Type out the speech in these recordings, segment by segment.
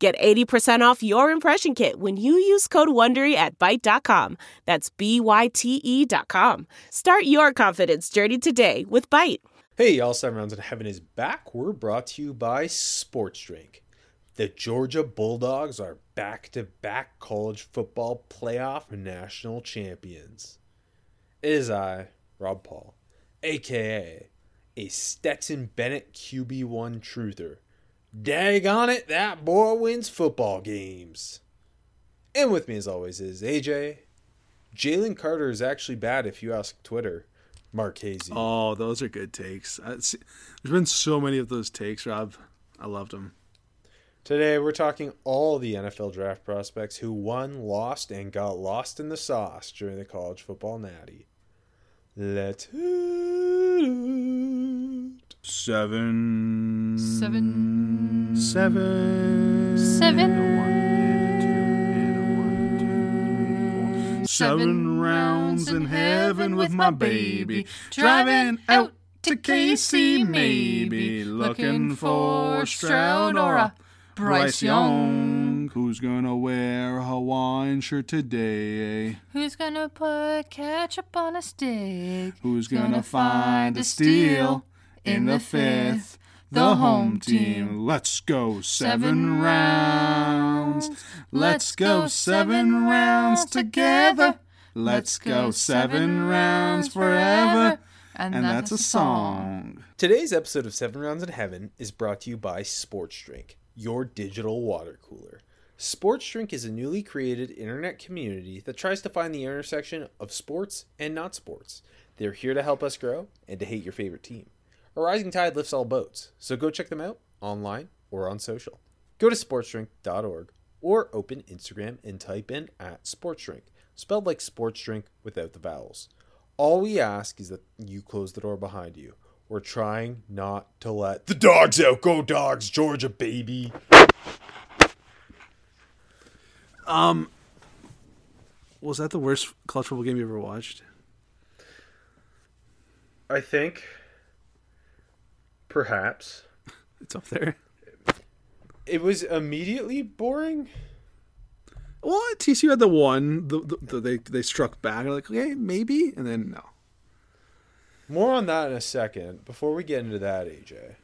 Get 80% off your impression kit when you use code WONDERY at Byte.com. That's B-Y-T-E dot com. Start your confidence journey today with Byte. Hey, y'all, Seven Rounds in Heaven is back. We're brought to you by Sports Drink. The Georgia Bulldogs are back-to-back college football playoff national champions. It is I, Rob Paul, aka a Stetson Bennett QB1 truther. Dag on it, that boy wins football games. And with me, as always, is AJ. Jalen Carter is actually bad if you ask Twitter. Mark Hazy. Oh, those are good takes. There's been so many of those takes, Rob. I loved them. Today, we're talking all the NFL draft prospects who won, lost, and got lost in the sauce during the college football natty. Let's Seven. Seven. Seven. Seven. And a one, and a two, and a one, two, three, four. Seven rounds in heaven with my baby. Driving out to KC, maybe. Looking for Stroud or a Bryce Young. Who's gonna wear a Hawaiian shirt today? Who's gonna put ketchup on a stick? Who's gonna find a steal in the fifth? The home team. Let's go seven rounds. Let's go seven rounds together. Let's go seven rounds forever. And that's a song. Today's episode of Seven Rounds in Heaven is brought to you by Sports Drink, your digital water cooler. Sports Drink is a newly created internet community that tries to find the intersection of sports and not sports. They're here to help us grow and to hate your favorite team. A rising tide lifts all boats, so go check them out online or on social. Go to sportsdrink.org or open Instagram and type in at sportsdrink, spelled like sports drink without the vowels. All we ask is that you close the door behind you. We're trying not to let the dogs out. Go dogs, Georgia baby. Um, was that the worst college football game you ever watched? I think perhaps It's up there. it was immediately boring. Well, TCU had the one. The, the, the, they they struck back. They're like, okay, maybe, and then no. More on that in a second. Before we get into that, AJ,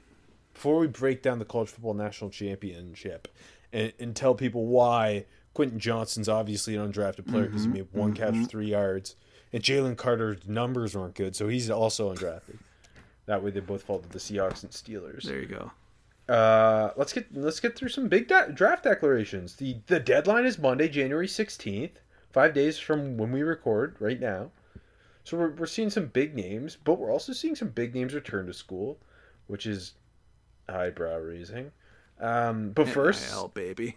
before we break down the college football national championship and, and tell people why Quentin Johnson's obviously an undrafted player because he made one catch for three yards, and Jalen Carter's numbers weren't good, so he's also undrafted. That way, they both fall to the Seahawks and Steelers. There you go. Uh, let's get let's get through some big da- draft declarations. the The deadline is Monday, January sixteenth, five days from when we record right now. So we're we're seeing some big names, but we're also seeing some big names return to school, which is eyebrow raising. Um, but first, NIL, baby.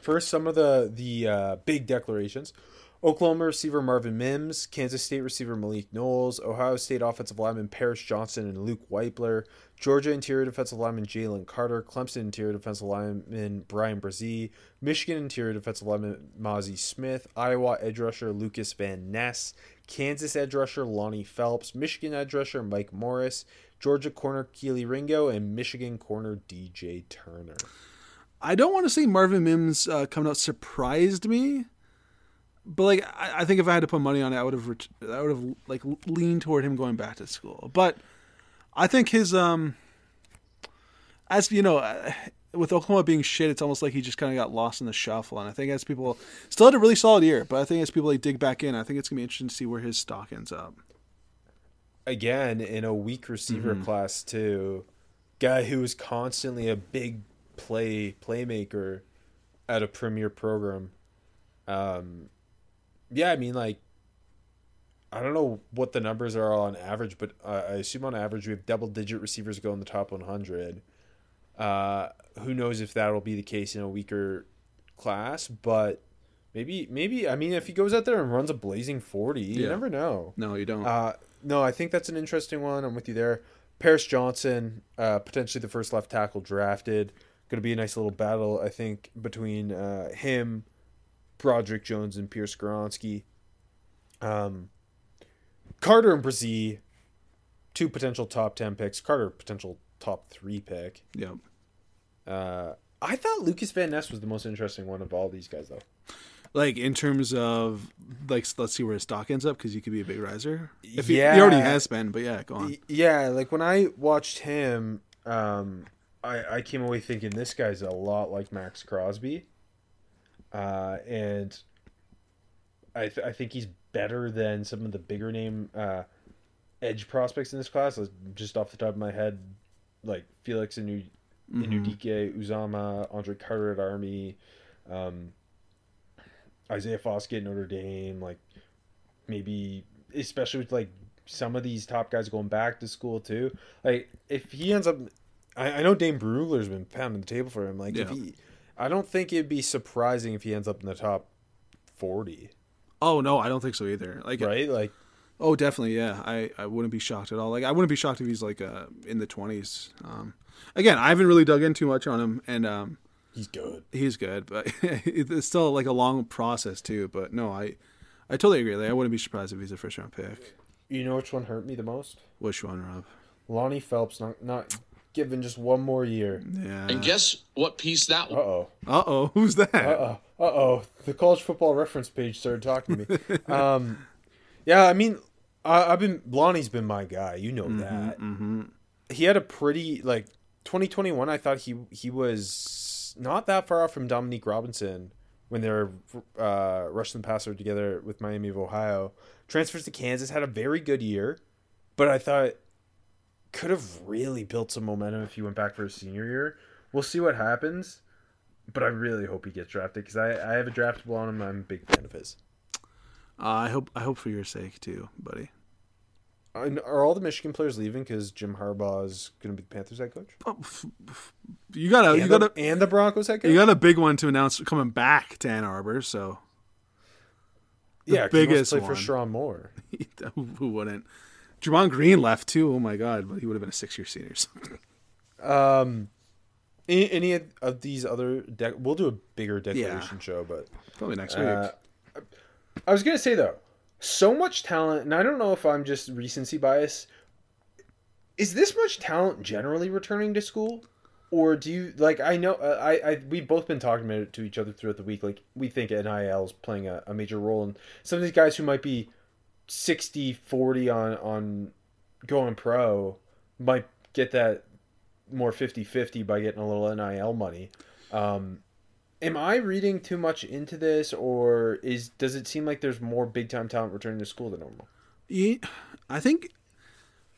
First, some of the the uh, big declarations: Oklahoma receiver Marvin Mims, Kansas State receiver Malik Knowles, Ohio State offensive lineman Paris Johnson and Luke Wypler, Georgia interior defensive lineman Jalen Carter, Clemson interior defensive lineman Bryan Bresee, Michigan interior defensive lineman Mazi Smith, Iowa edge rusher Lucas Van Ness, Kansas edge rusher Lonnie Phelps, Michigan edge rusher Mike Morris, Georgia corner Kelee Ringo, and Michigan corner DJ Turner. I don't want to say Marvin Mims uh, coming out surprised me, but like I, I think if I had to put money on it, I would have ret- I would have like leaned toward him going back to school. But I think his um, as you know, uh, with Oklahoma being shit, it's almost like he just kind of got lost in the shuffle. And I think as people still had a really solid year, but I think as people like dig back in, I think it's gonna be interesting to see where his stock ends up. again in a weak receiver class too. Guy who was constantly a big play playmaker at a premier program. Um, yeah, I mean like I don't know what the numbers are on average, but uh, I assume on average we have double digit receivers go in the top 100. Uh, who knows if that'll be the case in a weaker class, but Maybe, maybe. I mean, if he goes out there and runs a blazing forty, you Yeah. never know. No, you don't. Uh, no, I think that's an interesting one. I'm with you there. Paris Johnson, uh, potentially the first left tackle drafted. Going to be a nice little battle, I think, between uh, him, Broderick Jones, and Peter Skoronski. Um, Carter and Bresee, two potential top 10 picks. Carter, potential top three pick. yeah. Uh, I thought Lucas Van Ness was the most interesting one of all these guys, though. Like in terms of like, let's see where his stock ends up because he could be a big riser. If he, Yeah. he already has been, but yeah, go on. Yeah, like when I watched him, um, I I came away thinking this guy's a lot like Maxx Crosby, uh, and I th- I think he's better than some of the bigger name uh, edge prospects in this class. Like, Just off the top of my head, like Felix and Inu- Anudike, Uzomah, Andre Carter at Army, um, Isaiah Foskey at Notre Dame, like maybe especially with like some of these top guys going back to school too. Like if he ends up, I, I know Dane Brugler's been pounding the table for him. Like if he, I don't think it'd be surprising if he ends up in the top forty. Oh no, I don't think so either. Like, Right? Like oh, definitely, yeah. I, I wouldn't be shocked at all. Like, I wouldn't be shocked if he's like uh, in the twenties. Um, again, I haven't really dug in too much on him, and um, he's good. he's good, but it's still like a long process too. But no, I, I totally agree. Like, I wouldn't be surprised if he's a first round pick. You know which one hurt me the most? Which one, Rob? Lonnie Phelps not not given just one more year. Yeah. And guess what piece that Uh oh. Uh oh, who's that? Uh oh. Uh oh. The college football reference page started talking to me. um, yeah, I mean, I, I've been Lonnie's been my guy. You know that. He had a pretty like 2021. I thought he he was not that far off from Dominique Robinson when they were uh, rushing the passer together with Miami of Ohio. Transfers to Kansas had a very good year, but I thought could have really built some momentum if he went back for his senior year. We'll see what happens, but I really hope he gets drafted because I, I have a draftable on him. I'm a big fan of his. Uh, I hope I hope for your sake too, buddy. And Are all the Michigan players leaving because Jim Harbaugh is going to be the Panthers head coach? You got a you got the, a and the Broncos head coach? you got a big one to announce coming back to Ann Arbor. So yeah, 'cause he wants to biggest play one. for Sherrone Moore. who wouldn't? Gemon Green left too. Oh my god, but he would have been a six year senior. Um, any, any of- these other, de- we'll do a bigger declaration show, but Probably next week. Uh, I was gonna say though, so much talent, and I don't know if I'm just recency bias. Is this much talent generally returning to school, or do you like? I know uh, I, I we've both been talking about it to each other throughout the week. Like we think NIL is playing a, a major role, and some of these guys who might be 60 40 on on going pro might get that more 50 50 by getting a little NIL money. Um, am I reading too much into this, or is does it seem like there's more big time talent returning to school than normal? I think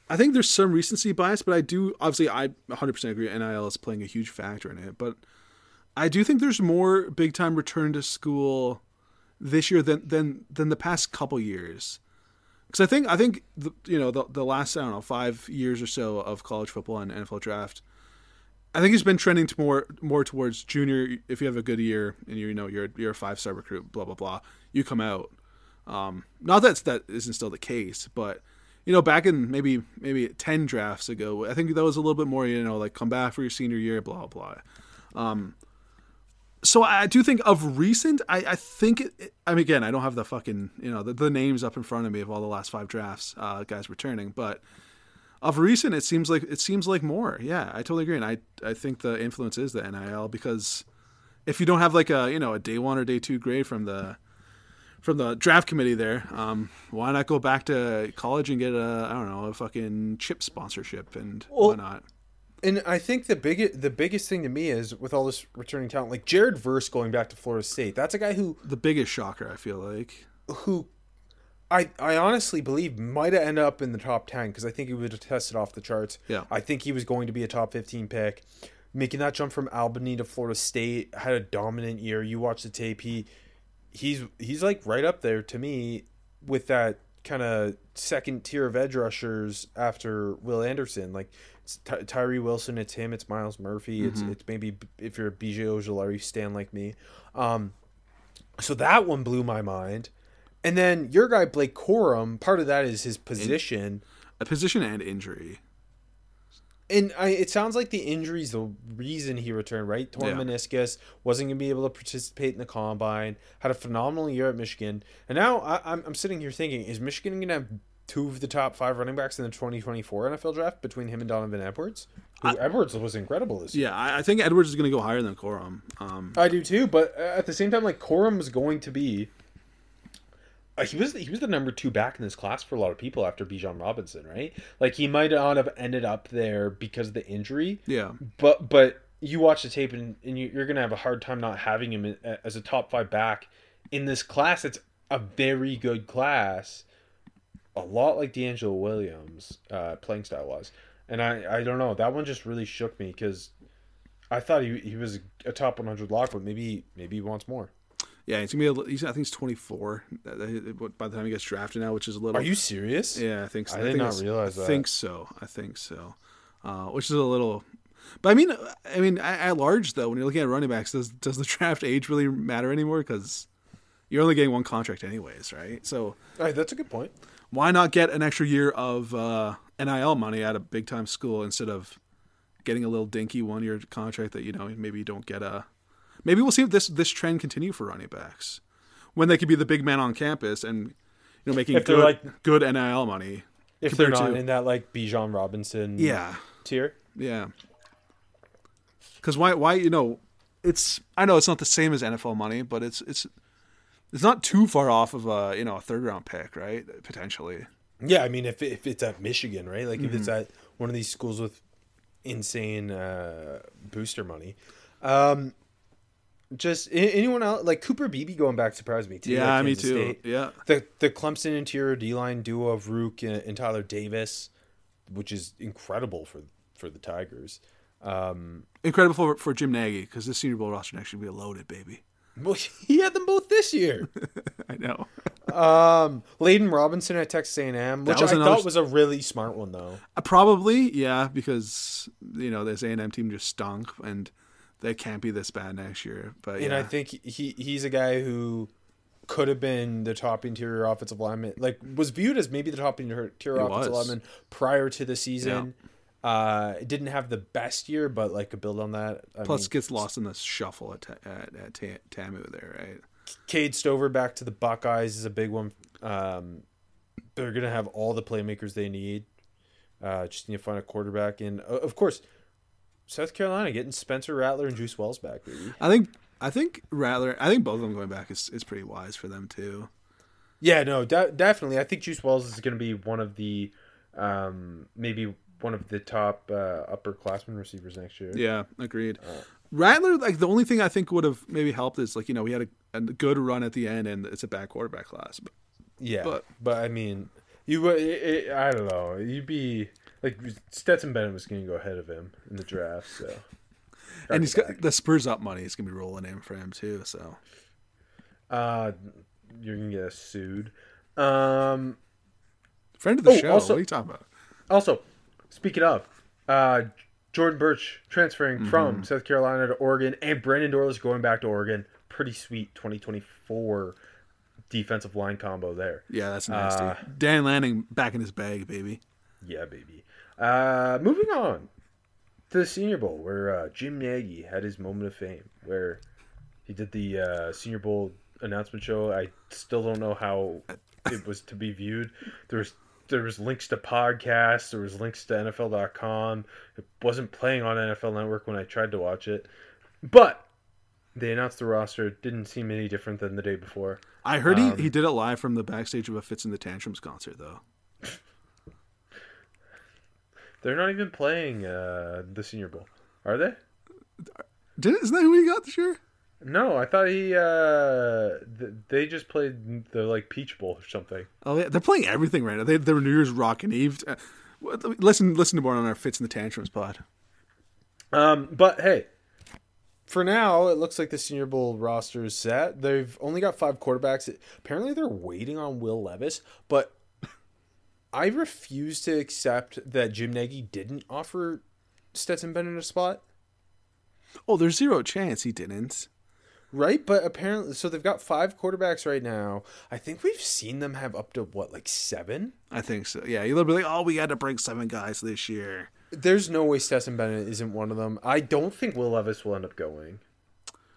I think there's some recency bias, but I do obviously I 100% agree NIL is playing a huge factor in it, but I do think there's more big time return to school this year than than than the past couple years. Cuz I think I think the, you know the the last I don't know 5 years or so of college football and NFL draft I think it's been trending to more more towards junior if you have a good year and you know you're you're a five star recruit blah blah blah you come out um, not that that isn't still the case, but you know, back in maybe maybe ten drafts ago, I think that was a little bit more. You know, like come back for your senior year, blah blah. Um, so I do think of recent. I, I think it, I mean again, I don't have the fucking you know the, the names up in front of me of all the last five drafts uh, guys returning, but of recent, it seems like it seems like more. Yeah, I totally agree, and I I think the influence is the NIL because if you don't have like a you know a day one or day two grade from the from the draft committee there, um, why not go back to college and get a I don't know a fucking chip sponsorship and Well, why not? And I think the big the biggest thing to me is with all this returning talent, like Jared Verse going back to Florida State. That's a guy who The biggest shocker, I feel like. who I I honestly believe might have ended up in the top ten because I think he would have tested off the charts. Yeah. I think he was going to be a top fifteen pick. Making that jump from Albany to Florida State had a dominant year. You watch the tape, he he's he's like right up there to me with that kind of second tier of edge rushers after Will Anderson. Like it's Ty- Tyree Wilson, it's him, it's Myles Murphy, it's it's maybe if you're a BJ Ojulari stan like me. Um, So that one blew my mind. And then your guy Blake Corum, part of that is his position. A position and injury. And I, it sounds like the injury's the reason he returned, right? Torn Yeah. meniscus, wasn't going to be able to participate in the combine, had a phenomenal year at Michigan. And now I, I'm, I'm sitting here thinking, is Michigan going to have two of the top five running backs in the 2024 NFL draft between him and Donovan Edwards? Who Edwards was incredible this year. Yeah, I, I think Edwards is going to go higher than Corum. Um, I do too, but at the same time, like Corum was going to be. Uh, he was he was the number two back in this class for a lot of people after Bijan Robinson, right? Like he might not have ended up there because of the injury, yeah, but but you watch the tape and, and you, you're gonna have a hard time not having him as a top five back in this class. It's a very good class, a lot like DeAngelo Williams, uh, playing style wise, and I I don't know that one just really shook me because I thought he he was a top 100 lock, but maybe maybe he wants more. yeah. He's gonna be. A, he's, I think he's 24 uh, by the time he gets drafted now, which is a little. Are you serious? Yeah, I think so. I did think not realize I that. think so. I think so. Uh, which is a little. But I mean, I mean, at at large though, when you're looking at running backs, does does the draft age really matter anymore? Because you're only getting one contract anyways, right? So All right, that's a good point. Why not get an extra year of uh, NIL money at a big time school instead of getting a little dinky one year contract that you know maybe you don't get a. Maybe we'll see if this this trend continue for running backs when they could be the big man on campus and you know making If good like- good NIL money. If they're not to- in that like Bijan Robinson Yeah, tier. yeah. Because why why you know it's I know it's not the same as NFL money, but it's it's it's not too far off of a you know a third round pick, right? Potentially. Yeah, I mean, if if it's at Michigan, right? Like if it's at one of these schools with insane uh, booster money. Um, just anyone else like Cooper Beebe going back surprised me too. Yeah, at me too. State. Yeah. The the Clemson interior D line duo of Ruke and, and Tyler Davis, which is incredible for for the Tigers. Um, Incredible for, for Jim Nagy because this Senior Bowl roster next year will be loaded, baby. well, he had them both this year. I know. um, Layden Robinson at Texas A&M, which was I another- thought was a really smart one though. Uh, Probably, yeah, because you know this A and M team just stunk, and they can't be this bad next year. But And yeah, I think he he's a guy who could have been the top interior offensive lineman, like was viewed as maybe the top interior offensive was. lineman prior to the season. Uh, didn't have the best year, but like could build on that. I plus mean, gets lost in the shuffle at Ta- at, at Ta- Tamu there, right? Cade Stover back to the Buckeyes is a big one. Um, they're gonna have all the playmakers they need. Uh, just need to find a quarterback, and uh, of course, South Carolina getting Spencer Rattler and Juice Wells back, baby. I think I think Rattler, I think both of them going back is is pretty wise for them too. Yeah, no, de- definitely. I think Juice Wells is going to be one of the, um, maybe one of the top uh, upperclassmen receivers next year. Yeah, agreed. Rattler, like the only thing I think would have maybe helped is like you know we had a, a good run at the end and it's a bad quarterback class. But yeah. But- But, I mean, you would. It, it, I don't know. You'd be like Stetson Bennett was going to go ahead of him in the draft. So, and he's got the Spurs up money. It's gonna be rolling in for him too. So uh, you're going to get sued. Um, friend of the Oh, show. also- what are you talking about? Also, speaking of, uh, Jordan Burch transferring from South Carolina to Oregon, and Brandon Dorlus going back to Oregon. Pretty sweet 2024 defensive line combo there. Yeah, that's nasty. Uh, Dan Lanning back in his bag, baby. Yeah, baby. Uh, moving on to the Senior Bowl, where uh, Jim Nagy had his moment of fame, where he did the uh, Senior Bowl announcement show. I still don't know how it was to be viewed. There was there was links to podcasts. There was links to NFL.com. It wasn't playing on NFL Network when I tried to watch it, but they announced the roster. It didn't seem any different than the day before. I heard Um, he, he did it live from the backstage of a Fitz and the Tantrums concert though. They're not even playing uh, the Senior Bowl, are they? Did isn't that who he got this year? No, I thought he. Uh, th- they just played the like Peach Bowl or something. Oh yeah, they're playing everything right now. They they're New Year's Rockin' Eve. Uh, listen listen to more on our Fitz and the Tantrums pod. Um, but hey, for now, it looks like the Senior Bowl roster is set. They've only got five quarterbacks. Apparently, they're waiting on Will Levis, but I refuse to accept that Jim Nagy didn't offer Stetson Bennett a spot. Oh, there's zero chance he didn't. Right? But apparently, so they've got five quarterbacks right now. I think we've seen them have up to what, like seven? I think so. Yeah, you'll be like, oh, we had to bring seven guys this year. There's no way Stetson Bennett isn't one of them. I don't think Will Levis will end up going.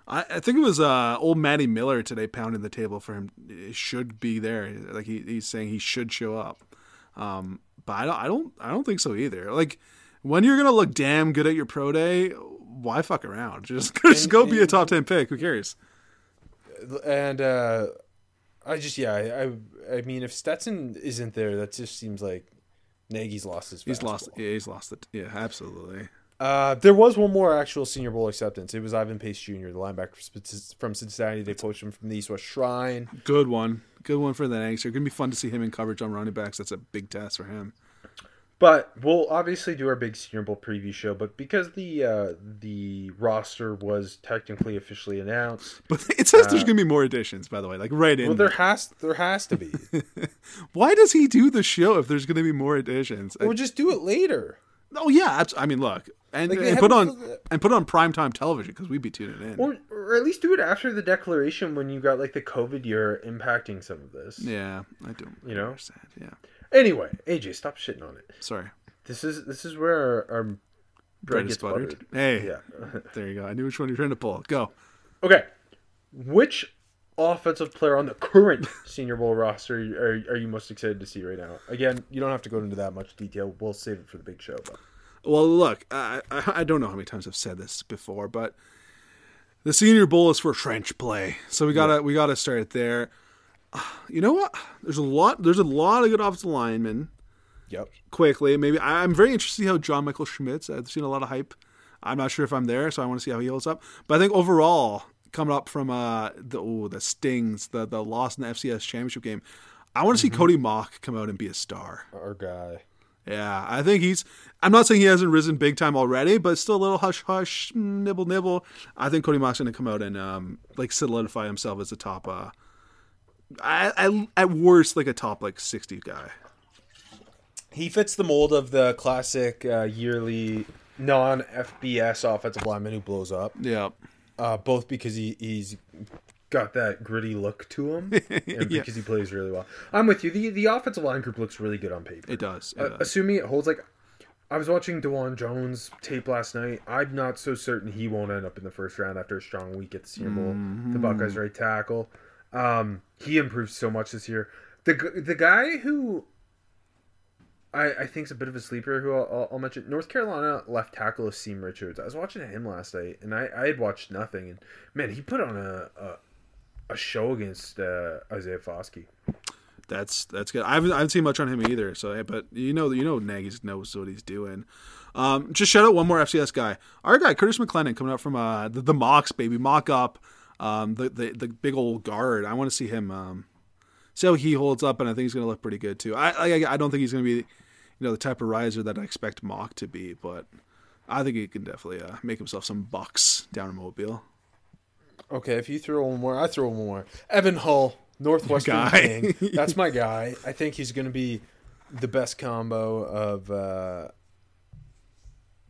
I, I think it was uh, old Matty Miller today pounding the table for him. It should be there. Like he, he's saying he should show up. Um, but I don't, I don't, I don't think so either. Like when you're gonna look damn good at your pro day, why fuck around? Just, just go be a top ten pick. Who cares? And uh, I just, yeah, I, I, I mean, if Stetson isn't there, that just seems like Nagy's lost his. He's lost. Yeah, he's lost it. Yeah, absolutely. Uh, there was one more actual Senior Bowl acceptance. It was Ivan Pace Jr., the linebacker from Cincinnati. They poached him from the East West Shrine. Good one. Good one for the youngster. Gonna be fun to see him in coverage on running backs. That's a big test for him. But we'll obviously do our big Senior Bowl preview show. But because the uh, the roster was technically officially announced, But it says there's gonna be more additions. By the way, like right in. well, there has there has to be. Why does he do the show if there's gonna be more additions? or just do it later. oh yeah, I mean, look, and, Like, and put on haven't- and put on primetime television because we'd be tuning in. Or, or at least do it after the declaration when you got like the COVID year impacting some of this. yeah, I don't. You know? understand. Yeah, Anyway, AJ, stop shitting on it. sorry. This is this is where our, our bread Bread is gets buttered. buttered. Hey, Yeah. there you go. I knew which one you're trying to pull. Go. Okay. Which offensive player on the current Senior Bowl roster are, are you most excited to see right now? Again, you don't have to go into that much detail. We'll save it for the big show. But Well, look, I, I I don't know how many times I've said this before, but the Senior Bowl is for trench play, so we gotta we gotta start there. You know what? There's a lot. There's a lot of good offensive linemen. yep. Quickly, maybe I- I'm very interested to see how John Michael Schmitz. I've seen a lot of hype. I'm not sure if I'm there, so I want to see how he holds up. But I think overall, coming up from uh the ooh, the stings, the the loss in the FCS championship game, I want to see Cody Mauch come out and be a star. Our guy. Yeah, I think he's. I'm not saying he hasn't risen big time already, but still a little hush hush, nibble nibble. I think Cody Mauch's going to come out and um like solidify himself as a top. uh I, I, at worst, like a top like 60 guy. He fits the mold of the classic uh, yearly non FBS offensive lineman who blows up. Yeah, Uh, both because he, he's got that gritty look to him and Yeah. because he plays really well. I'm with you. The the offensive line group looks really good on paper. it does. It Uh, does. assuming it holds like I was watching Dawand Jones tape last night. I'm not so certain he won't end up in the first round after a strong week at the Senior Bowl. The Buckeyes right tackle. Um, he improved so much this year. The the guy who I, I think is a bit of a sleeper who I'll, I'll, mention North Carolina left tackle is Asim Richards. I was watching him last night and I, I had watched nothing and man he put on a a, a show against uh, Isaiah Foskey. That's that's good. I haven't, I haven't seen much on him either. So, but you know, you know, Nagy knows what he's doing. Um, just shout out one more FCS guy. Our guy Curtis McLennan coming up from uh, the, the mocks baby mock up. Um, the, the the big old guard. I want to see him. Um, see how he holds up, and I think he's going to look pretty good too. I, I I don't think he's going to be, you know, the type of riser that I expect Mauch to be, but I think he can definitely uh, make himself some bucks down in Mobile. Okay, if you throw one more, I throw one more. Evan Hull, Northwestern guy. King. That's my guy. I think he's going to be the best combo of uh,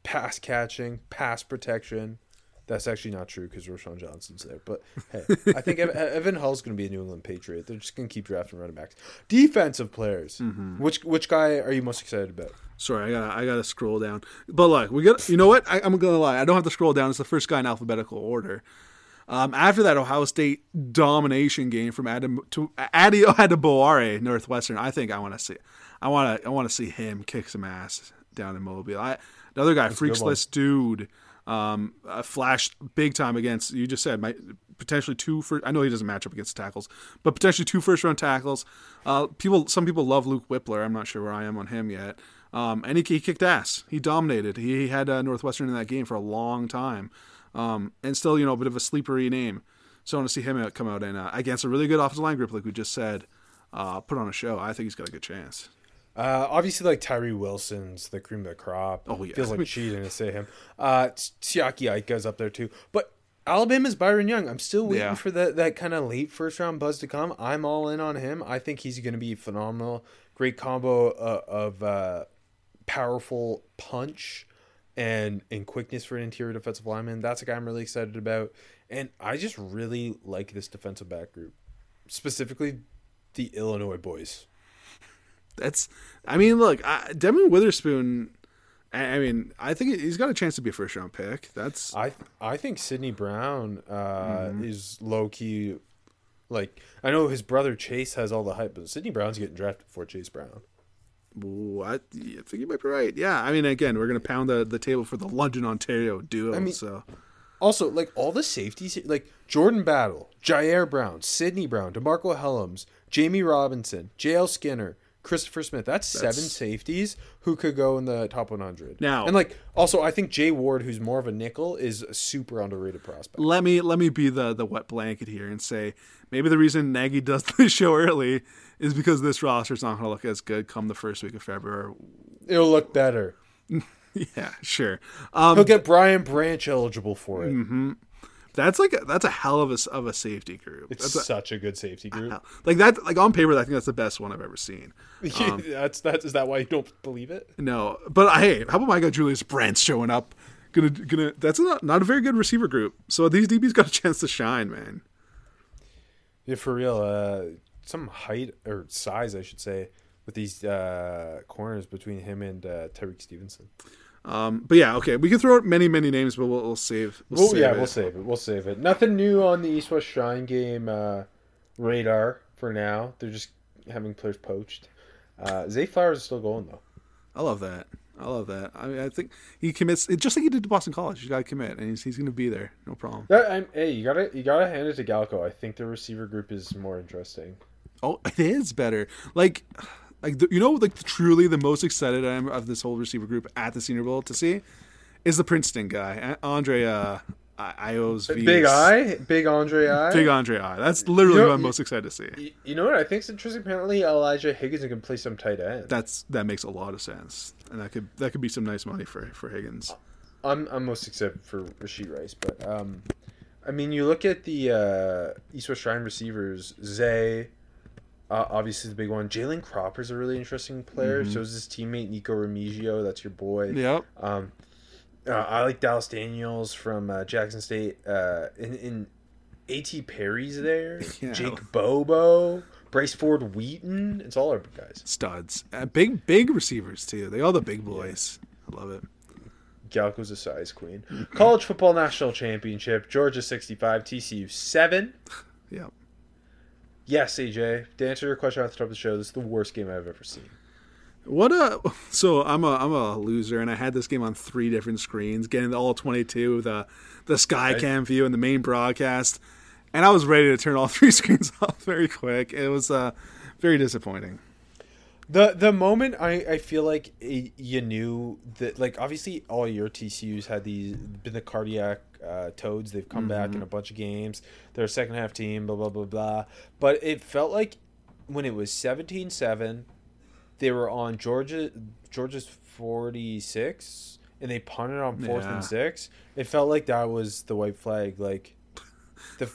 pass catching, pass protection. That's actually not true because Roschon Johnson's there. But hey, I think Ev- Evan Hull's going to be a New England Patriot. They're just going to keep drafting running backs. Defensive players. Which which guy are you most excited about? Sorry, I gotta I gotta scroll down. But look, we got you know what? I, I'm gonna lie. I don't have to scroll down. It's the first guy in alphabetical order. Um, after that Ohio State domination game from Adam to Adio Adebawore Northwestern, I think I want to see. I want to I want to see him kick some ass down in Mobile. I, another guy, freaks list dude, um, flashed big time against. You just said my potentially two first. I know he doesn't match up against tackles, but potentially two first round tackles. Uh, people, some people love Luke Wypler. I'm not sure where I am on him yet. Um, and he, he kicked ass. He dominated. He, he had uh, Northwestern in that game for a long time, um, and still, you know, a bit of a sleepery name. So I want to see him come out and uh, against a really good offensive line group, like we just said, uh, put on a show. I think he's got a good chance. Uh, obviously, like Tyree Wilson's the cream of the crop. Oh, yeah. feels like cheating to say him. Uh, Siaki Ika's up there too, but Alabama's Byron Young. I'm still waiting Yeah. for that that kind of late first round buzz to come. I'm all in on him. I think he's going to be phenomenal. Great combo uh, of uh, powerful punch and in quickness for an interior defensive lineman. That's a guy I'm really excited about. And I just really like this defensive back group, specifically the Illinois boys. That's, I mean, look, I, Devon Witherspoon. I, I mean, I think he's got a chance to be a first round pick. That's I I think Sidney Brown uh, Mm-hmm. is low key. Like I know his brother Chase has all the hype, but Sidney Brown's getting drafted before Chase Brown. what I think you might be right. Yeah, I mean, again, we're gonna pound the, the table for the London Ontario duo. I mean- so Also, like all the safeties, like Jordan Battle, Ji'Ayir Brown, Sidney Brown, DeMarcco Hellams, Jammie Robinson, J.L. Skinner, Christopher Smith. That's, seven safeties who could go in the top 100. Now- and like also, I think Jay Ward, who's more of a nickel, is a super underrated prospect. let me let me be the the wet blanket here and say maybe the reason Nagy does the show early is because this roster's not gonna look as good come the first week of February. It'll look better. Yeah, sure. Um, He'll get Brian Branch eligible for it. That's like a, that's a hell of a of a safety group. It's That's such a good safety group. like that like on paper, I think that's the best one I've ever seen. that's that's is that why you don't believe it? No, but hey, how about my guy Julius Brents showing up? Gonna gonna that's not not a very good receiver group. So these DBs got a chance to shine, man. Yeah, for real. Uh, some height or size, I should say, with these uh, corners between him and uh, Tyrique Stevenson. Um, but yeah, okay, we can throw out many many names, but we'll, we'll save. We'll Well, save yeah, it. we'll save it. We'll save it. Nothing new on the East West Shrine game uh, radar for now. They're just having players poached. Uh, Zay Flowers is still going though. I love that. I love that. I mean, I think he commits just like he did to Boston College. He's got to commit, and he's, he's going to be there, no problem. That, I'm, hey, you gotta you gotta hand it to Galko. I think the receiver group is more interesting. Oh, it is better. Like, like the, you know, like truly the most excited I am of this whole receiver group at the Senior Bowl to see is the Princeton guy, Andre uh, I- Ios. Big Eye, Big Andre I, Big Andre I. That's literally You know, what I'm most excited to see. You know what I think is interesting? Apparently, Elijah Higgins can play some tight end. That's that makes a lot of sense, and that could that could be some nice money for for Higgins. I'm I'm most excited for Rashee Rice, but um, I mean, you look at the uh, East West Shrine receivers. Zay, uh, obviously the big one. Jalen Cropper's a really interesting player. So is his teammate Nico Remigio. That's your boy. Yep. Um, uh, I like Dallas Daniels from uh, Jackson State. Uh, in, in At Perry's there. Yeah. Jake Bobo, Bryce Ford Wheaton. It's all our guys. Studs, uh, big big receivers too. They all the big boys. I love it. Galko's a size queen. College football national championship. Georgia sixty five. TCU seven. Yep. Yes, AJ. To answer your question at the top of the show, this is the worst game I've ever seen. What a so I'm a I'm a loser and I had this game on three different screens, getting all 22, the the Skycam view and the main broadcast, and I was ready to turn all three screens off very quick. It was uh very disappointing. The the moment I, I feel like it, you knew that like obviously all your TCU's had these been the cardiac uh, toads. They've come back in a bunch of games. They're a second half team. Blah blah blah blah. But it felt like when it was 17-7, they were on Georgia Georgia's forty six, and they punted on fourth Yeah. and six. It felt like that was the white flag. Like the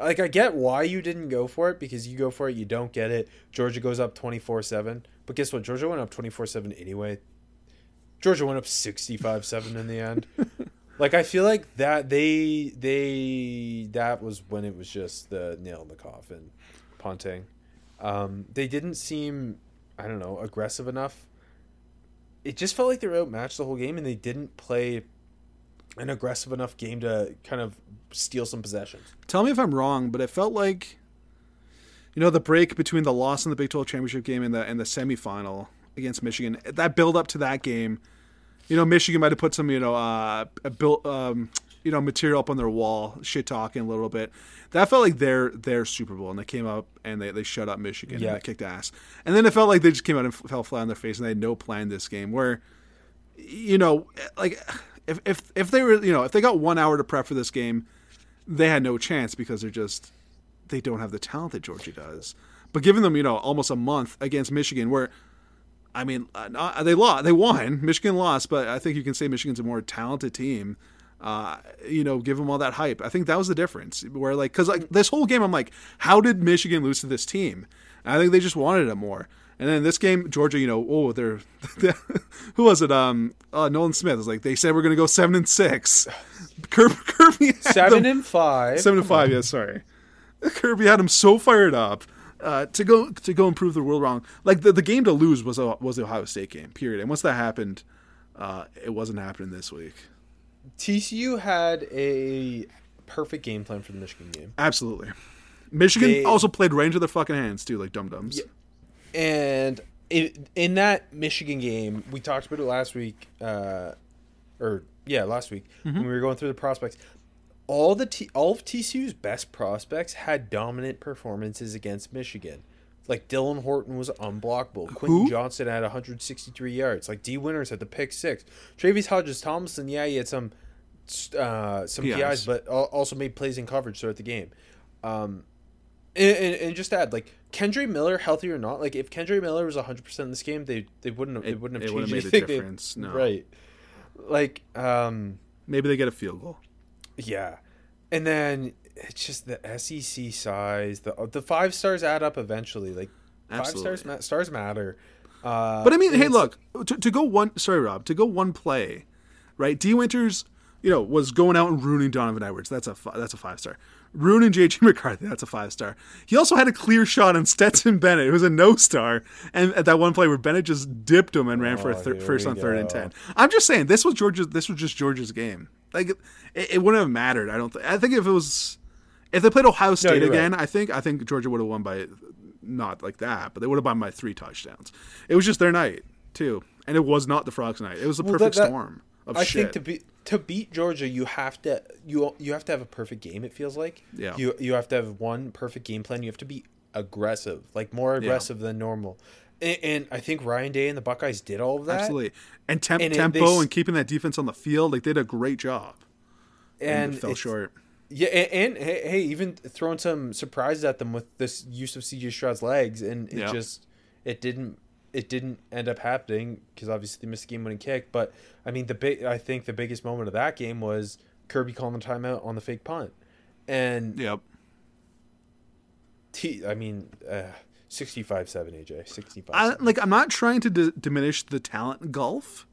like I get why you didn't go for it because you go for it, you don't get it. Georgia goes up twenty four seven, but guess what? Georgia went up twenty four seven anyway. Georgia went up sixty five seven in the end. like I feel like that they they that was when it was just the nail in the coffin, punting. Um, they didn't seem I don't know aggressive enough. It just felt like they were outmatched the whole game, and they didn't play an aggressive enough game to kind of steal some possessions. Tell me if I'm wrong, but it felt like you know the break between the loss in the Big 12 championship game and the and the semifinal against Michigan. That build up to that game, you know, Michigan might have put some you know uh built um you know material up on their wall, shit talking a little bit. That felt like their their Super Bowl, and they came up and they, they shut up Michigan Yeah. and they kicked ass. And then it felt like they just came out and fell flat on their face, and they had no plan this game. Where you know, like if if if they were you know if they got one hour to prep for this game, they had no chance because they're just they don't have the talent that Georgia does. But giving them you know almost a month against Michigan, where I mean uh, they lost, they won. Michigan lost, but I think you can say Michigan's a more talented team. Uh, you know, give them all that hype. I think that was the difference. Where like, because like this whole game, I'm like, how did Michigan lose to this team? And I think they just wanted it more. And then this game, Georgia, you know, oh, they're who was it? Um, uh, Nolan Smith was like, they said we're going to go seven and six. Kirby, Kirby had Seven them- and five. seven and five. Yeah, sorry. Kirby had him so fired up uh, to go to go and prove the world wrong. Like the, the game to lose was a, was the Ohio State game. Period. And once that happened, uh, it wasn't happening this week. TCU had a perfect game plan for the Michigan game. Absolutely. Michigan They- also played right into their fucking hands too, like dum dums. And in, in that Michigan game, we talked about it last week, uh, or yeah, last week Mm-hmm. when we were going through the prospects. All the T, all of TCU's best prospects had dominant performances against Michigan. Like Dylan Horton was unblockable. Quentin Who? Johnson had 163 yards. Like Dee Winters had the pick six. Travis Hodges Thompson, yeah, he had some uh, some PIs. PIs, but also made plays in coverage throughout the game. Um, and, and, and just add like Kendre Miller, healthy or not, like if Kendre Miller was 100 percent in this game, they they wouldn't have, it, It- wouldn't have it changed made a anything. They- no. Right. Like um Maybe they get a field goal. yeah, and then it's just the SEC size. The the five stars add up eventually. Like five Absolutely. stars ma- stars matter. Uh, But I mean, hey, look to, to go one. Sorry, Rob. To go one play, right? Dee Winters, you know, was going out and ruining Donovan Edwards. That's a that's a five star. Ruining JJ McCarthy. That's a five star. He also had a clear shot on Stetson Bennett, who was a no star, and at that one play where Bennett just dipped him and ran for a Oh, thir- first on third and ten. I'm just saying this was Georgia's. This was just Georgia's game. Like it, it wouldn't have mattered. I don't. Th- I think if it was. If they played Ohio State right. again, I think I think Georgia would have won by not like that, but they would have won by three touchdowns. It was just their night too, and it was not the Frogs' night. It was a Well, perfect that- that- storm of I shit. think to be to beat Georgia, you have to you you have to have a perfect game. It feels like Yeah. You you have to have one perfect game plan. You have to be aggressive, like more aggressive than normal. And, and I think Ryan Day and the Buckeyes did all of that. Absolutely, and, temp- And tempo they and keeping that defense on the field, like they did a great job. and it fell short. Yeah, and, and hey, hey, even throwing some surprises at them with this use of CJ Stroud's legs, and it Yeah. just it didn't it didn't end up happening because obviously they missed the game winning kick. But I mean, the big I think the biggest moment of that game was Kirby calling the timeout on the fake punt, and Yep. T, I mean, uh, 65-7 AJ, 65 I, like I'm not trying to d- diminish the talent gulf.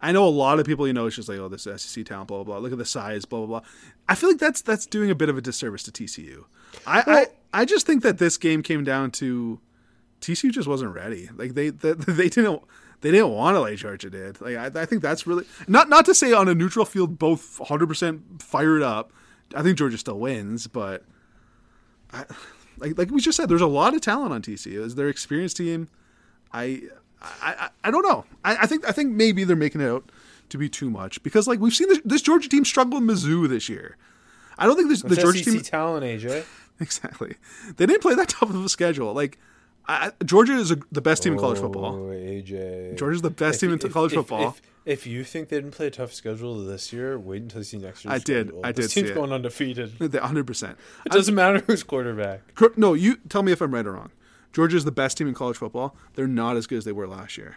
I know a lot of people, you know, it's just like, oh, this is SEC talent, blah blah blah. Look at the size, blah blah blah. I feel like that's that's doing a bit of a disservice to TCU. I I, I just think that this game came down to TCU just wasn't ready. Like they they, they didn't they didn't want to like Georgia did. Like I, I think that's really not not to say on a neutral field both 100 percent fired up. I think Georgia still wins, but I, like like we just said, there's a lot of talent on TCU. Is their experienced team? I I, I, don't know. I, I think I think maybe they're making it out to be too much because like we've seen this, this Georgia team struggle with Mizzou this year. I don't think this, the Georgia SEC team talent, AJ. exactly. They didn't play that tough of a schedule. Like I, Georgia is a, the best team in college oh, football. Oh, AJ. Georgia's the best If- team in if- college if- football. If, you think they didn't play a tough schedule this year, wait until you see next year. I did. schedule. I did see team's going undefeated. They 100%. It doesn't matter who's quarterback. No, you tell me if I'm right or wrong. Georgia's the best team in college football. They're not as good as they were last year.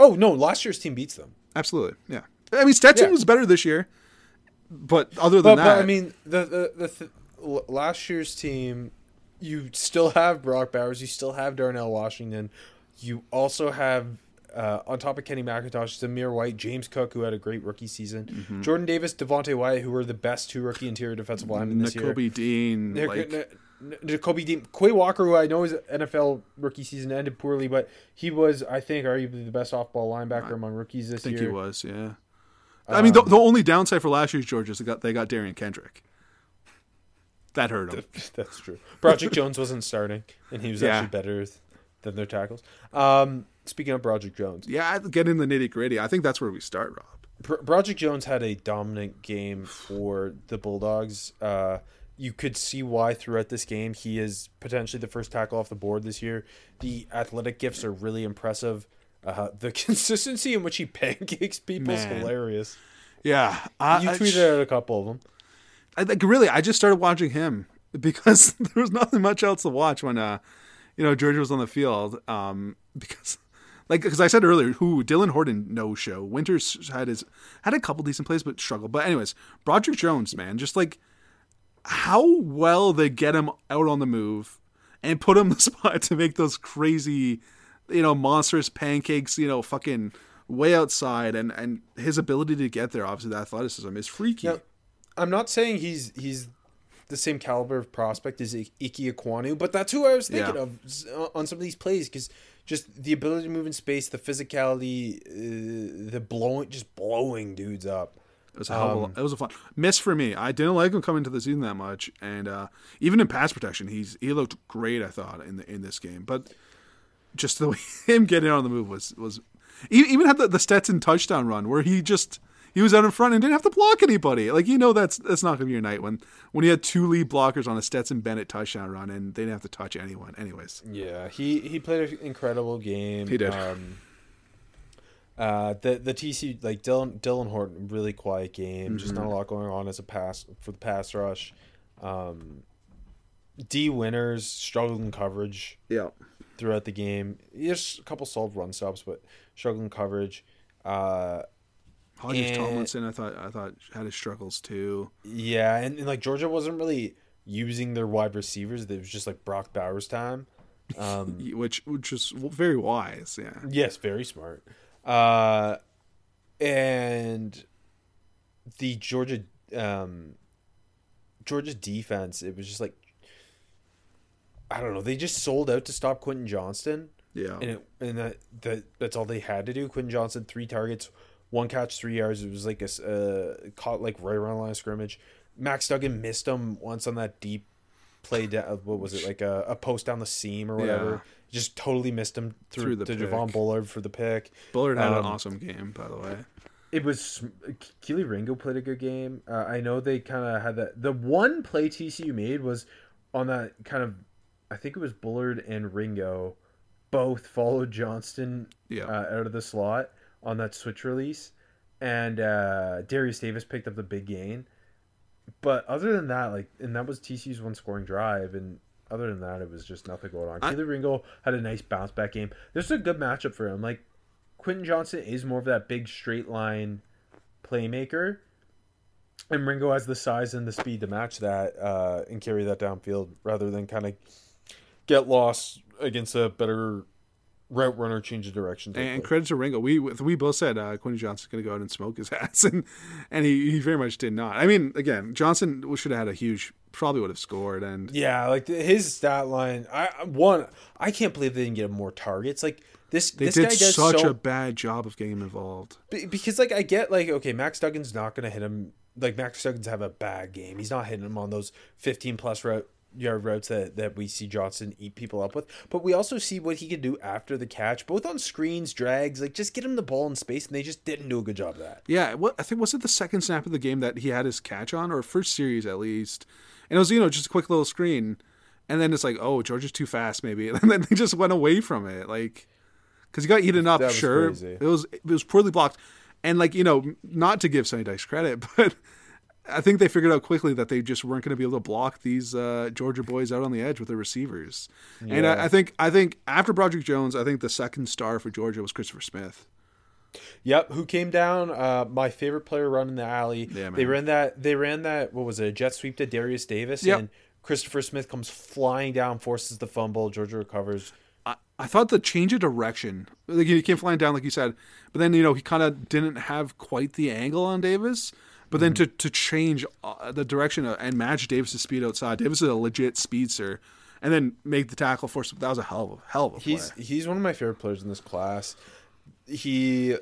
Oh no, last year's team beats them. Absolutely. Yeah. I mean, Stetson Yeah. was better this year. But other than but that, I mean, the the, the th- last year's team, you still have Brock Bowers, you still have Darnell Washington, you also have. Uh, on top of Kenny McIntosh, Zamir White, James Cook, who had a great rookie season, Mm-hmm. Jordan Davis, Devonte Wyatt, who were the best two rookie interior defensive linemen this year. Nakobe Dean, Nick- like, N- N- Jacoby Dean, Quay Walker, who I know his NFL rookie season ended poorly, but he was, I think, arguably the best off-ball linebacker among rookies this I think year. he was, yeah. I mean, the, the only downside for last year's Georgia is they got they got Derion Kendrick. That hurt him. That's true. Broderick Jones wasn't starting, and he was Yeah. actually better than their tackles. Um, speaking of Broderick Jones, Yeah, I- get in the nitty gritty. I think that's where we start, Rob. Broderick Jones had a dominant game for the Bulldogs. Uh, you could see why throughout this game he is potentially the first tackle off the board this year. The athletic gifts are really impressive. Uh, the consistency in which he pancakes people is hilarious. Yeah, I, You I- tweeted out a couple of them. I like really, I just started watching him because there was nothing much else to watch when uh, you know, Georgia was on the field. Um, because like because I said earlier, who Dylan Horton no show. Winters had his had a couple decent plays, but struggled. But anyways, Broderick Jones, man, just like how well they get him out on the move and put him the spot to make those crazy, you know, monstrous pancakes, you know, fucking way outside, and and his ability to get there, obviously, the athleticism is freaky. I'm not saying he's he's the same caliber of prospect as I- Ike Ekwonu, but that's who I was thinking Yeah. of uh, on some of these plays because just the ability to move in space, the physicality, uh, the blowing, just blowing dudes up. It was a hell of a, Um, it was a fun miss for me. I didn't like him coming to the season that much, and uh, even in pass protection, he's he looked great. I thought in the in this game, but just the way him getting on the move was was even had the, the Stetson touchdown run where he just he was out in front and didn't have to block anybody. Like you know that's that's not gonna be your night when when he had two lead blockers on a Stetson Bennett touchdown run and they didn't have to touch anyone. Anyways, Yeah, he he played an incredible game. He did. Um, uh, the the TC like Dylan Dylan Horton really quiet game. Just Mm-hmm. not a lot going on as a pass for the pass rush. Um, Dee Winters struggled in coverage yeah, throughout the game. Just a couple solid run stops, but struggling coverage. Uh, Hodges And- Tomlinson, I thought I thought had his struggles too. yeah, and, and like Georgia wasn't really using their wide receivers. It was just like Brock Bowers time. Um, Which which was very wise. Yeah, Yes, very smart. Uh, and the Georgia, um, Georgia defense, it was just like, I don't know. They just sold out to stop Quentin Johnston, yeah. and it, and that, that that's all they had to do. Quentin Johnston, three targets, one catch, three yards. It was like a uh, caught like right around the line of scrimmage. Max Duggan missed him once on that deep play. Da- what was it like a, a post down the seam or whatever? Yeah. Just totally missed him through, Through the to pick. Javon Bullard for the pick. Bullard had an Um, awesome game, by the way. It was Kelee Ringo played a good game. Uh, I know they kind of had that. The one play TCU made was on that kind of, I think it was Bullard and Ringo, both followed Johnston Yeah. uh, out of the slot on that switch release, and uh, Darius Davis picked up the big gain. But other than that, like, and that was TCU's one scoring drive, and other than that, it was just nothing going on. I- Kelee Ringo had a nice bounce back game. This is a good matchup for him. Like, Quentin Johnston is more of that big straight line playmaker, and Ringo has the size and the speed to match that uh, and carry that downfield rather than kind of get lost against a better route runner change of direction. type And credit to Ringo. We we both said uh, Quentin Johnston's going to go out and smoke his ass, and and he, he very much did not. I mean, again, Johnston should have had a huge, probably would have scored, and Yeah, like his stat line. I I- one. I can't believe they didn't get him more targets. Like this. they this did guy does such so a bad job of getting him involved. Be- because like I get like okay, Max Duggan's not gonna hit him. Like Max Duggan's have a bad game. He's not hitting him on those fifteen plus route yard routes that that we see Johnston eat people up with. But we also see what he can do after the catch, both on screens, drags. Like just get him the ball in space, and they just didn't do a good job of that. Yeah, what I think was it the second snap of the game that he had his catch on, or first series at least, and it was you know just a quick little screen, and then it's like oh Georgia's too fast maybe, and then they just went away from it like because he got eaten up. Sure, crazy. it was it was poorly blocked, and like you know not to give Sonny Dykes credit, but I think they figured out quickly that they just weren't going to be able to block these uh, Georgia boys out on the edge with their receivers, and I, I think I think after Broderick Jones, I think the second star for Georgia was Christopher Smith. Yep, who came down? Uh, my favorite player running the alley. Yeah, they ran that. They ran that. What was it? A jet sweep to Darius Davis, Yep. and Christopher Smith comes flying down, forces the fumble. Georgia recovers. I, I thought the change of direction, like he came flying down, like you said, but then you know he kind of didn't have quite the angle on Davis. But then to to change uh, the direction and match Davis's speed outside, Davis is a legit speedster, and then make the tackle for that was a hell of a hell of a play. He's he's one of my favorite players in this class. He,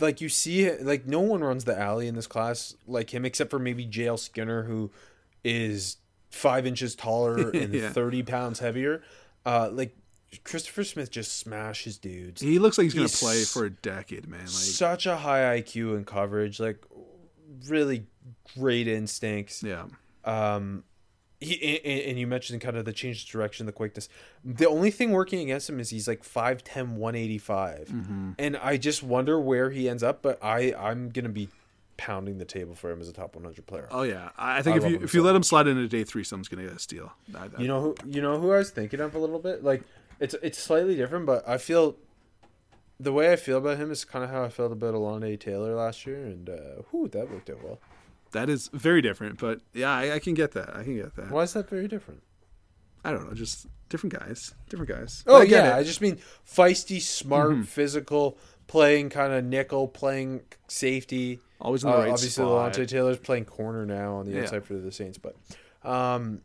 like you see, like no one runs the alley in this class like him, except for maybe JL Skinner, who is five inches taller and Yeah. thirty pounds heavier. Uh, like Christopher Smith just smashes dudes. he looks like he's gonna play for a decade, man. Like Such a high IQ and coverage, like really great instincts. yeah, Um, he and, and you mentioned kind of the change of direction, the quickness. The only thing working against him is he's like 5'10", 185. Mm-hmm. and I just wonder where he ends up. But I I'm gonna be pounding the table for him as a top one hundred player. oh yeah. I think I if you if you let him slide into day three, someone's gonna get a steal. I, I- You know who you know who I was thinking of a little bit. Like it's it's slightly different, but I feel the way I feel about him is kind of how I felt about Alontae Taylor last year, and uh, whew, that worked out well. That is very different, but yeah, I, I can get that. I can get that. Why is that very different? I don't know, just different guys, different guys. Oh I yeah, it. I just mean feisty, smart, physical, playing kind of nickel, playing safety. always in the Uh, right obviously, spot. Alontae Taylor's playing corner now on the Yeah. outside for the Saints, but um,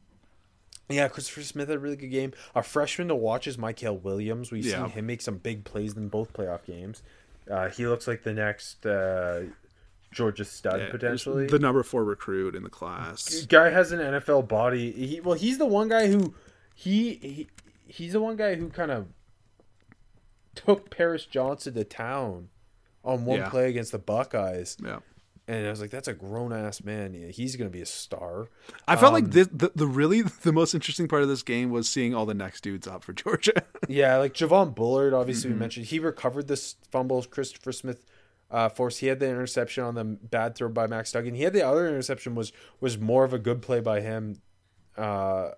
yeah, Christopher Smith had a really good game. Our freshman to watch is Mykel Williams. We've Yeah. seen him make some big plays in both playoff games. Uh, he looks like the next uh, Georgia stud Yeah, potentially. the number four recruit in the class. guy has an NFL body. He well, he's the one guy who he, he he's the one guy who kind of took Paris Johnson to town on one Yeah. play against the Buckeyes, Yeah. And I was like, that's a grown ass man. Yeah, he's gonna be a star. I felt Um, like this, the the really the most interesting part of this game was seeing all the next dudes up for Georgia. Yeah, like Javon Bullard, obviously Mm-hmm. we mentioned he recovered this fumble. Christopher Smith uh, forced. He had the interception on the bad throw by Max Duggan. He had the other interception was was more of a good play by him, uh,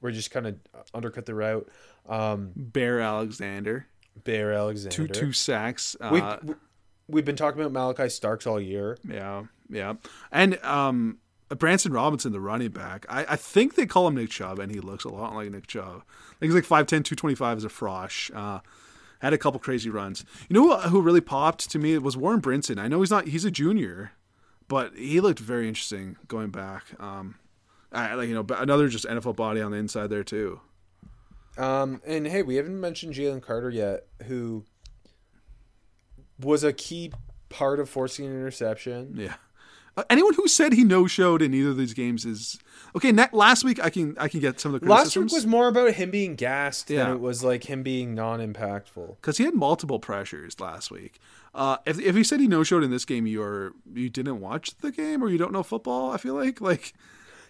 where he just kind of undercut the route. Um, Bear Alexander, Bear Alexander. two two sacks. Uh, We've, we've been talking about Malaki Starks all year. yeah, yeah, and um, Branson Robinson, the running back. I, I think they call him Nick Chubb, and he looks a lot like Nick Chubb. Like he's like 5'10", 225 as a frosh. Uh, had a couple crazy runs. You know who, who really popped to me was Warren Brinson. I know he's not he's a junior, but he looked very interesting going back. Um, I, like you know, another just NFL body on the inside there too. Um, and hey, we haven't mentioned Jalen Carter yet, who was a key part of forcing an interception. Yeah. Uh, anyone who said he no showed in either of these games is okay. Ne- last week I can I can get some of the Last week was more about him being gassed Yeah. than it was like him being non-impactful. because he had multiple pressures last week. Uh, if if he said he no showed in this game, you're you didn't watch the game or you don't know football. I feel like like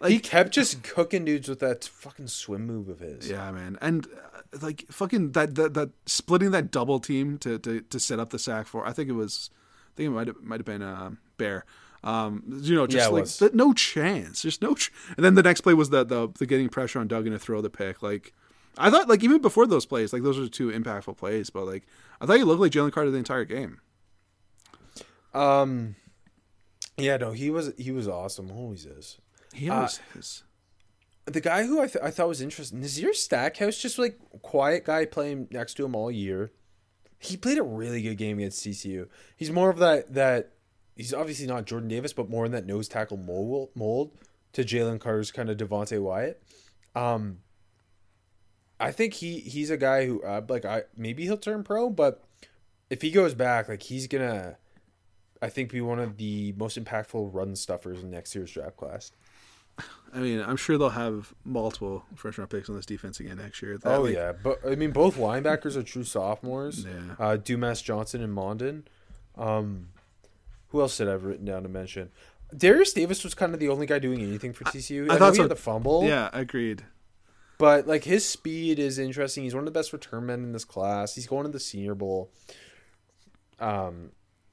he kept just cooking dudes with that fucking swim move of his. yeah, man, and uh, like fucking that that that splitting that double team to to to set up the sack for. I think it was, I think it might have might have been uh, Bear. Um, you know, just Yeah, like was. th- no chance, just no. Ch- and then the next play was the, the the getting pressure on Duggan to throw the pick. Like I thought, like even before those plays, like those are two impactful plays. But like I thought he looked like Jalen Carter the entire game. Um. Yeah, no, he was he was awesome. Always is. He Uh, always is. The guy who I, th- I thought was interesting, Nazir Stackhouse, just like quiet guy playing next to him all year. He played a really good game against TCU. He's more of that that he's obviously not Jordan Davis, but more in that nose tackle mold, mold to Jalen Carter's kind of Devonte Wyatt. Um, I think he he's a guy who uh, like I maybe he'll turn pro, but if he goes back, like he's gonna, I think be one of the most impactful run stuffers in next year's draft class. I mean, I'm sure they'll have multiple first round picks on this defense again next year. That, Oh yeah, but I mean both linebackers are true sophomores. Yeah. Uh, Dumas Johnson and Mondon. Um, who else did I have written down to mention? Darius Davis was kind of the only guy doing anything for TCU. I, I know thought he so. had the fumble. Yeah, agreed. but like his speed is interesting. He's one of the best return men in this class. He's going to the Senior Bowl. Um,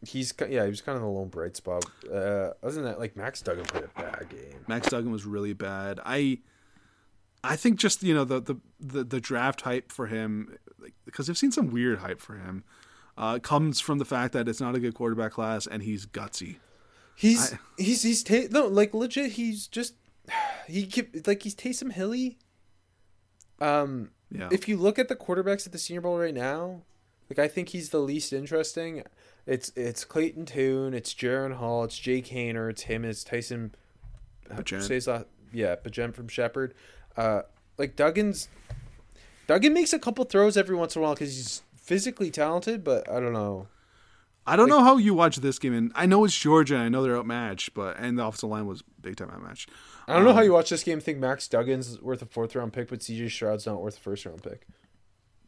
he's yeah, he was kind of the lone bright spot. Uh, other than that, like Max Duggan played a bad game. Max Duggan was really bad. I I think just you know the the the, the draft hype for him like because I've seen some weird hype for him uh, comes from the fact that it's not a good quarterback class and he's gutsy. He's he's he's ta- no like legit. He's just he keep like he's Taysom Hilly. Um, Yeah. if you look at the quarterbacks at the Senior Bowl right now, like I think he's the least interesting. It's it's Clayton Tune, it's Jaren Hall, it's Jake Haener, it's him, it's Tyson. Bagent. Say his yeah, Bagent from Shepherd. Uh, like Duggan's, Duggan makes a couple throws every once in a while because he's physically talented, but I don't know. I don't know how you watch this game, and I know it's Georgia, and I know they're outmatched, but and the offensive line was big time outmatched. I don't know how you watch this game think Max Duggan's worth a fourth round pick, but CJ Stroud's not worth a first round pick.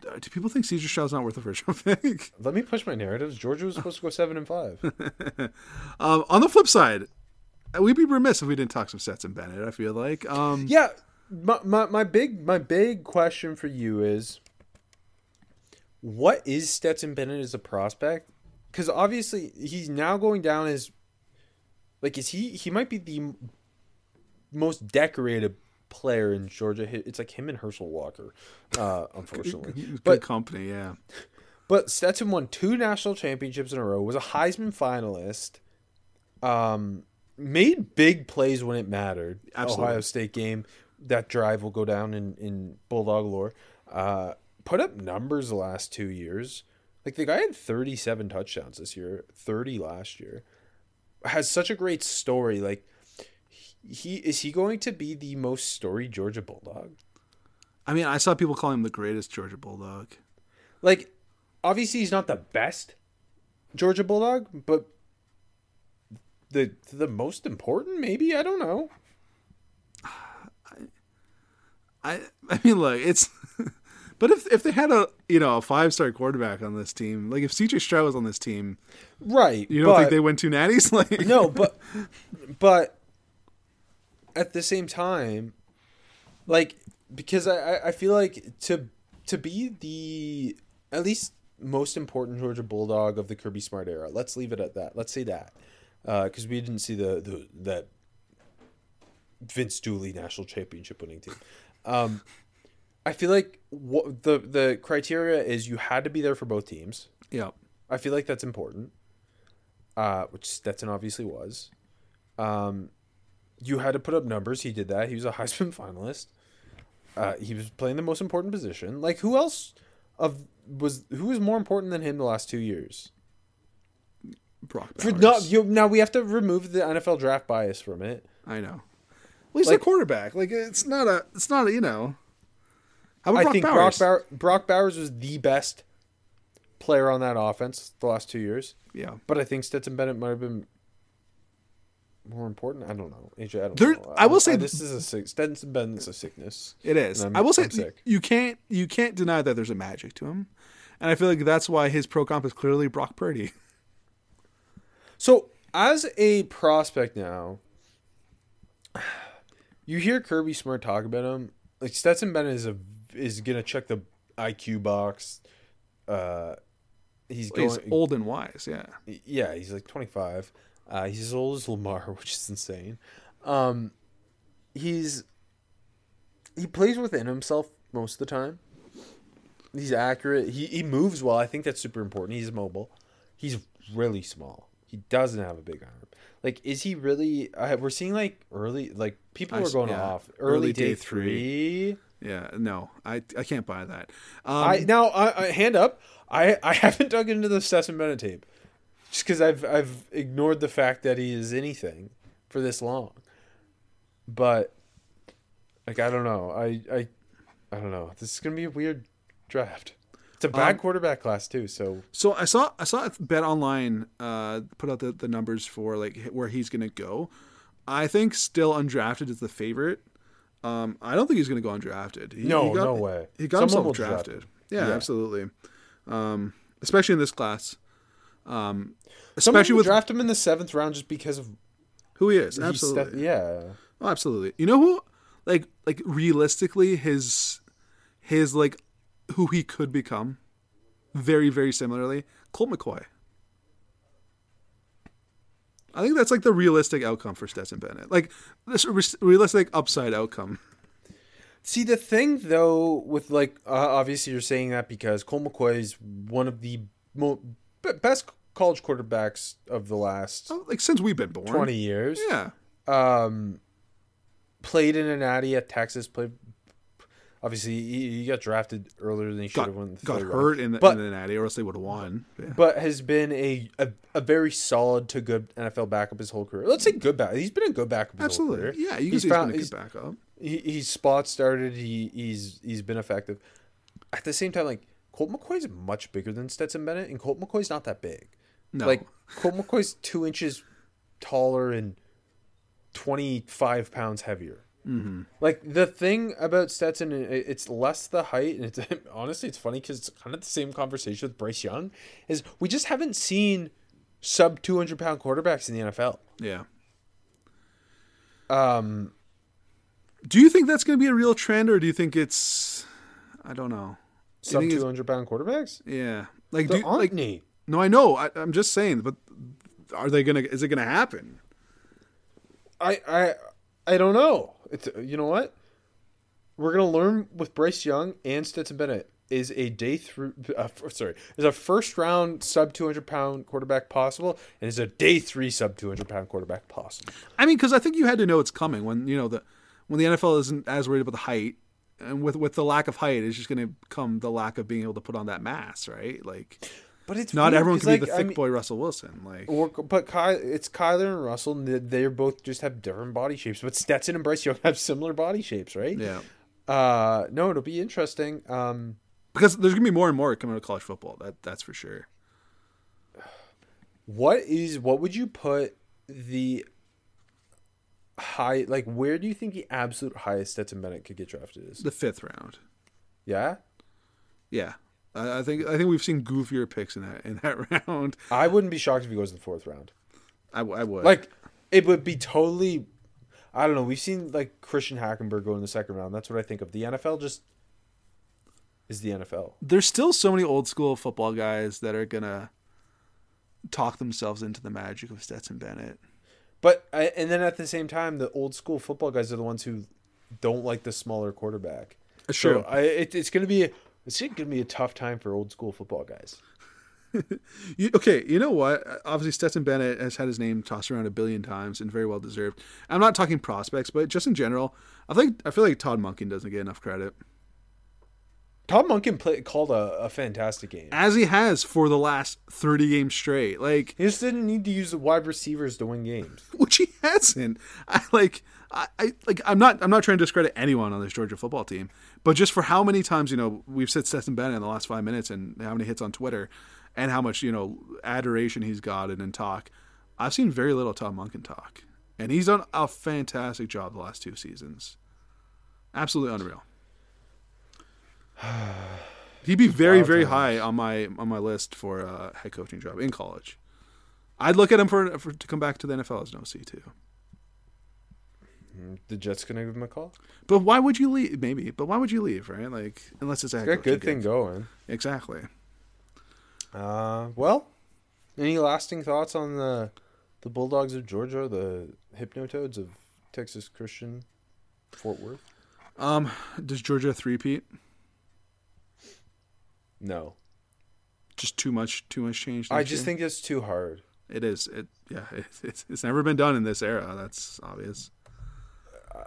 Uh, Do people think Caesar Stroud's not worth a first round pick? Let me push my narratives. Georgia was supposed to go seven and five. um, on the flip side, we'd be remiss if we didn't talk some Stetson Bennett. I feel like, um, yeah, my, my my big my big question for you is, what is Stetson Bennett as a prospect? Because obviously he's now going down as, like, is he he might be the most decorated player in Georgia. It's like him and Herschel Walker, uh, unfortunately. good But company, yeah. But Stetson won two national championships in a row, was a Heisman finalist, um, made big plays when it mattered. Absolutely. Ohio State game, that drive will go down in, in Bulldog lore. Uh, put up numbers the last two years. Like the guy had 37 touchdowns this year, 30 last year. Has such a great story. Like he is he going to be the most storied Georgia Bulldog? I mean, I saw people call him the greatest Georgia Bulldog. Like obviously he's not the best Georgia Bulldog, but the the most important maybe, I don't know. I I I mean, look, it's. but if if they had a you know a five star quarterback on this team, like if CJ Stroud was on this team, Right. you don't but, think they win two natties? Like No, but but at the same time, like because I, I- feel like to to be the at least most important Georgia Bulldog of the Kirby Smart era. Let's leave it at that. Let's say that because we didn't see the, the that Vince Dooley national championship winning team. Um, I feel like what the the criteria is you had to be there for both teams. yeah, I feel like that's important. Uh, which Stetson obviously was. Um, you had to put up numbers. He did that. He was a Heisman finalist. Uh, he was playing the most important position. Like who else of was who was more important than him the last two years? Brock For no, you, now we have to remove the NFL draft bias from it. I know. Well, he's Like- a quarterback. Like it's not a. It's not a. You know. How about I Brock think Bowers? Brock, Bauer, Brock Bowers was the best player on that offense the last two years. Yeah. But I think Stetson Bennett might have been more important. I don't know. AJ, I don't There- know. I will say- this is a sick, Bennett's a sickness. It is. I'm- will say you can't you can't deny that there's a magic to him, and I feel like that's why his pro comp is clearly Brock Purdy. So as a prospect now, you hear Kirby Smart talk about him. Like Stetson Bennett is a is gonna check the IQ box. Uh, he's going. He's old and wise. Yeah. yeah, he's like 25. Uh, he's as old as Lamar, which is insane. Um, he's he plays within himself most of the time. He's accurate. He he moves well. I think that's super important. He's mobile. He's really small. He doesn't have a big arm. Like, is he really? Uh, we're seeing like early, like people I are going yeah. off early, Early day, day three. Yeah. No, I I can't buy that. Um, I now I, I hand up. I I haven't dug into the Stetson Bennett tape, just because I've I've ignored the fact that he is anything for this long. But like I don't know. I I I don't know. This is gonna be a weird draft. It's a bad Um, quarterback class too. So So I saw I saw Bet Online uh, put out the, the numbers for like where he's gonna go. I think still undrafted is the favorite. Um, I don't think he's gonna go undrafted. He, No, he got, no way. He got Someone himself drafted. him. Yeah, Yeah. absolutely. Um, especially in this class. Um, especially with draft him in the seventh round just because of who he is. Absolutely. Yeah. Oh, absolutely. You know who, like, like realistically, his, his like, who he could become, very very similarly, Colt McCoy. I think that's like the realistic outcome for Stetson Bennett. Like this re- realistic upside outcome. See the thing though with like uh, obviously you're saying that because Colt McCoy is one of the mo- best college quarterbacks of the last Oh, Like since we've been born. 20 years. Yeah. Um played in a natty at Texas, played obviously he, he got drafted earlier than he should have won got hurt round. in the, But- in the natty, or else they would have won. Yeah. but has been a, a a very solid to good NFL backup his whole career. Let's say good back. He's been a good backup his whole Absolutely. career. Yeah, you can he's see he's found been a good backup. he, he's spot started. He he's he's been effective. At the same time, like Colt McCoy's much bigger than Stetson Bennett, and Colt McCoy's not that big. No. Like Colt McCoy's two inches taller and twenty five pounds heavier. Mm-hmm. Like the thing about Stetson, it's less the height, and it's honestly it's funny because it's kind of the same conversation with Bryce Young. Is we just haven't seen sub two hundred pound quarterbacks in the NFL. yeah. Um, Do you think that's going to be a real trend, or do you think it's, I don't know. Sub two hundred pound quarterbacks. Yeah, like do There you, aren't like any. no, I know. I, I'm just saying, but are they gonna? Is it gonna happen? I I I don't know. It's you know what? we're gonna learn with Bryce Young and Stetson Bennett is a day through. Uh, sorry, is a first round sub two hundred pound quarterback possible, and is a day three sub two hundred pound quarterback possible? I mean, because I think you had to know it's coming when you know the when the NFL isn't as worried about the height, and with with the lack of height, it's just going to come the lack of being able to put on that mass, right? Like, But it's not weird, everyone can be like, the I thick mean- boy Russell Wilson. Like, Or, but Ky, it's Kyler and Russell. and they- They're both just have different body shapes. But Stetson and Bryce Young have similar body shapes, right? yeah, Uh, no, it'll be interesting. Um, because there's going to be more and more coming out of college football. That that's for sure. what is what would you put the high like? Where do you think the absolute highest Stetson Bennett could get drafted is? The fifth round. Yeah, Yeah, I, I think I think we've seen goofier picks in that in that round. I wouldn't be shocked if he goes in the fourth round. I would Like, it would be totally. I don't know. We've seen like Christian Hackenberg go in the second round. That's what I think of. The NFL just is the NFL. there's still so many old school football guys that are gonna talk themselves into the magic of Stetson Bennett. But and then at the same time, the old school football guys are the ones who don't like the smaller quarterback. That's So true. I, it, it's gonna be it's gonna be a tough time for old school football guys. You, okay, you know what? Obviously, Stetson Bennett has had his name tossed around a billion times and very well deserved. I'm not talking prospects, but just in general, I think I feel like Todd Monken doesn't get enough credit, Todd Monken play, called a, a fantastic game. as he has for the last 30 games straight. Like, He just didn't need to use the wide receivers to win games. which he hasn't. I like, I, I like. I'm not. I'm not trying to discredit anyone on this Georgia football team, but just for how many times you know we've said Stetson Bennett in the last five minutes, and how many hits on Twitter, and how much you know adoration he's gotten and talk. I've seen very little Todd Monken talk, and he's done a fantastic job the last two seasons. Absolutely unreal. He'd be very, very high on my on my list for a head coaching job in college. I'd look at him for, for to come back to the NFL as an OC too. The Jets gonna give him a call. But why would you leave? Maybe, but why would you leave, right? Like, unless it's a head Got a coaching good thing going. Exactly. Uh, well, any lasting thoughts on the the Bulldogs of Georgia, the Hypnotoads of Texas Christian, Fort Worth? Um, does Georgia three-peat? No, Just too much, too much change. I just year? think it's too hard. it is. It yeah, it, it's it's never been done in this era. That's obvious.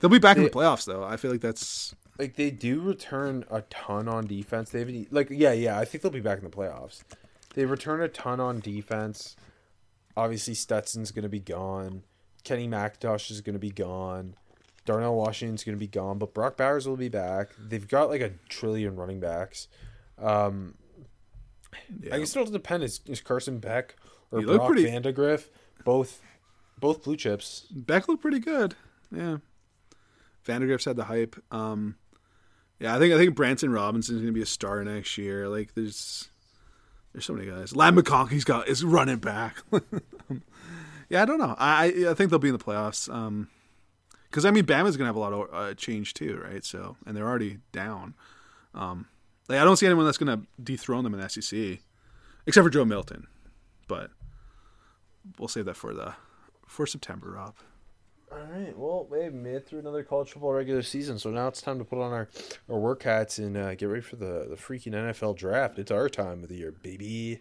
They'll be back in the playoffs, though. I feel like that's Like they do return a ton on defense. They've like yeah yeah. I think they'll be back in the playoffs. They return a ton on defense. Obviously, Stetson's gonna be gone. Kenny McIntosh is gonna be gone. Darnell Washington's gonna be gone, but Brock Bowers will be back. They've got like a trillion running backs. Um, yeah. I guess it'll depend. Is, is Carson Beck or Brock pretty- Vandagriff both both blue chips? Beck looked pretty good. Yeah. Vandagriff's had the hype. Um, yeah, I think I think Branson Robinson's gonna be a star next year. Like there's there's so many guys. Ladd McConkey's got is running back. yeah, I don't know. I I I think they'll be in the playoffs. Um, because I mean Bama's gonna have a lot of uh, change too, right? So and they're already down. Um, like I don't see anyone that's gonna dethrone them in the SEC, except for Joe Milton. But we'll save that for the for September, Rob. All right. Well, we made it through another college football regular season, so now it's time to put on our, our work hats and uh, get ready for the, the freaking NFL draft. It's our time of the year, baby.